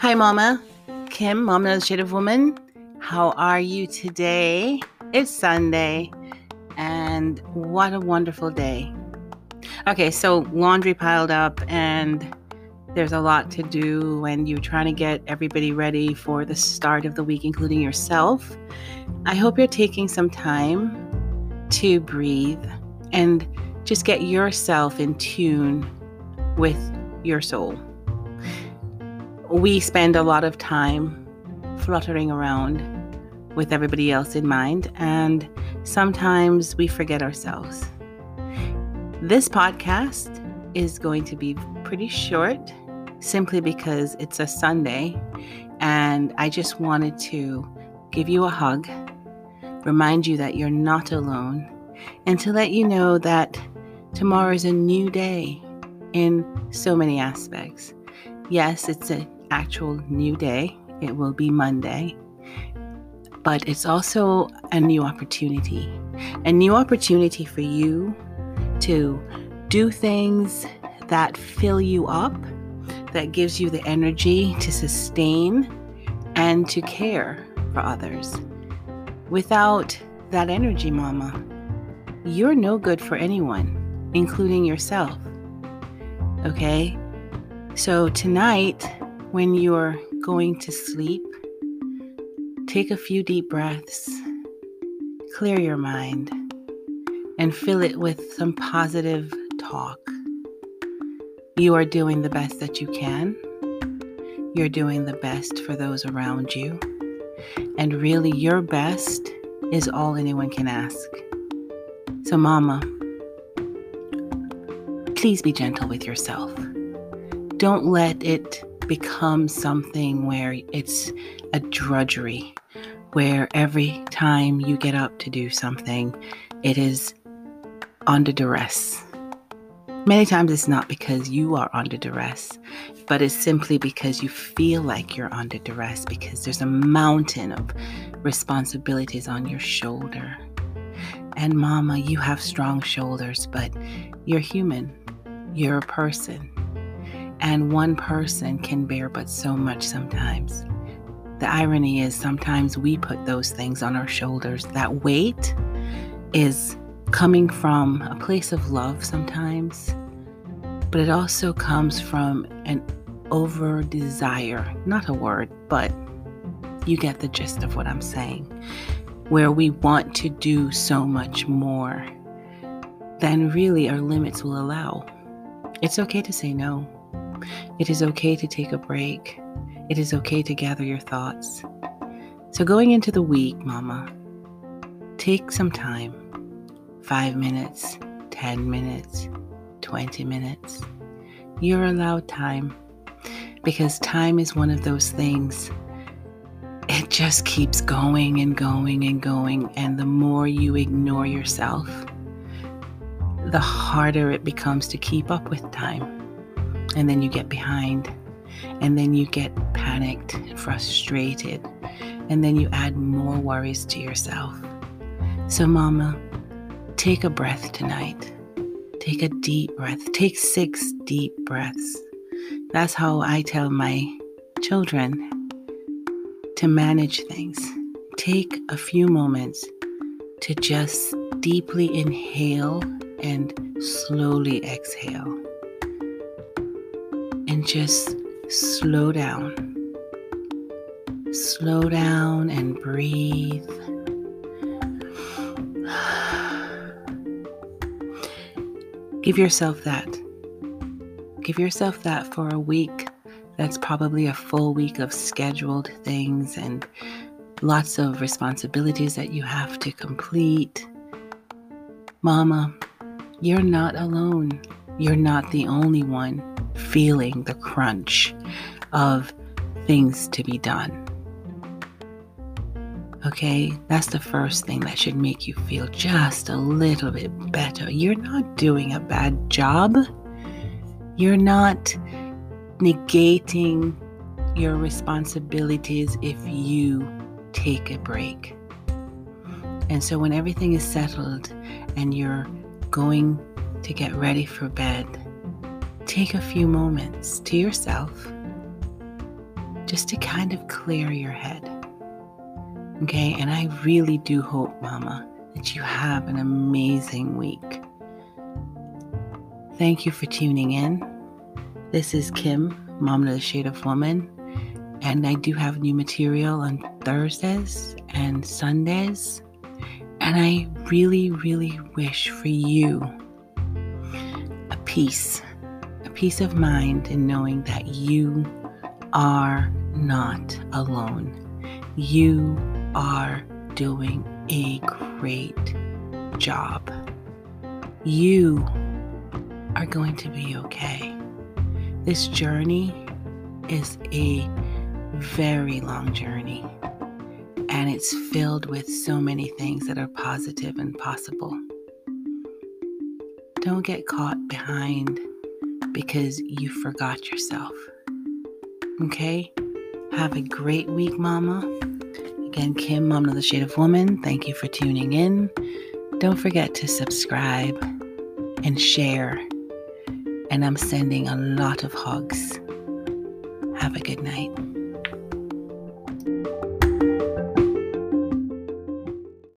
Hi, Mama. Kim, Mama Illustrative Woman. How are you today? It's Sunday, and what a wonderful day. Okay, so laundry piled up, and there's a lot to do when you're trying to get everybody ready for the start of the week, including yourself. I hope you're taking some time to breathe and just get yourself in tune with your soul we spend a lot of time fluttering around with everybody else in mind, and sometimes we forget ourselves. This podcast is going to be pretty short simply because it's a Sunday, and I just wanted to give you a hug, remind you that you're not alone, and to let you know that tomorrow is a new day in so many aspects. Yes, it's a actual new day. It will be Monday. But it's also a new opportunity, a new opportunity for you to do things that fill you up, that gives you the energy to sustain and to care for others. Without that energy, Mama, you're no good for anyone, including yourself. Okay? So tonight, when you're going to sleep, take a few deep breaths, clear your mind, and fill it with some positive talk. You are doing the best that you can. You're doing the best for those around you. And really, your best is all anyone can ask. So, Mama, please be gentle with yourself. Don't let it become something where it's a drudgery, where every time you get up to do something, it is under duress. Many times it's not because you are under duress, but it's simply because you feel like you're under duress because there's a mountain of responsibilities on your shoulder. And mama, you have strong shoulders, but you're human. You're a person. And one person can bear but so much sometimes. The irony is sometimes we put those things on our shoulders. That weight is coming from a place of love sometimes, but it also comes from an over desire. Not a word, but you get the gist of what I'm saying. Where we want to do so much more than really our limits will allow. It's okay to say no. It is okay to take a break. It is okay to gather your thoughts. So, going into the week, Mama, take some time five minutes, 10 minutes, 20 minutes. You're allowed time because time is one of those things. It just keeps going and going and going. And the more you ignore yourself, the harder it becomes to keep up with time and then you get behind, and then you get panicked frustrated, and then you add more worries to yourself. So, Mama, take a breath tonight. Take a deep breath. Take six deep breaths. That's how I tell my children to manage things. Take a few moments to just deeply inhale and slowly exhale and just slow down. Slow down and breathe. Give yourself that. Give yourself that for a week. That's probably a full week of scheduled things and lots of responsibilities that you have to complete. Mama, you're not alone. You're not the only one feeling the crunch of things to be done. Okay, that's the first thing that should make you feel just a little bit better. You're not doing a bad job. You're not negating your responsibilities if you take a break. And so, when everything is settled and you're going to get ready for bed, take a few moments to yourself just to kind of clear your head. Okay, and I really do hope, Mama, that you have an amazing week. Thank you for tuning in. This is Kim, Mom of the Shade of Woman, and I do have new material on Thursdays and Sundays. And I really, really wish for you a peace, a peace of mind in knowing that you are not alone. You are doing a great job. You are going to be okay. This journey is a very long journey, and it's filled with so many things that are positive and possible. Don't get caught behind because you forgot yourself. Okay? Have a great week, Mama. Again, Kim, Mom of the Shade of Woman, thank you for tuning in. Don't forget to subscribe and share. And I'm sending a lot of hugs. Have a good night.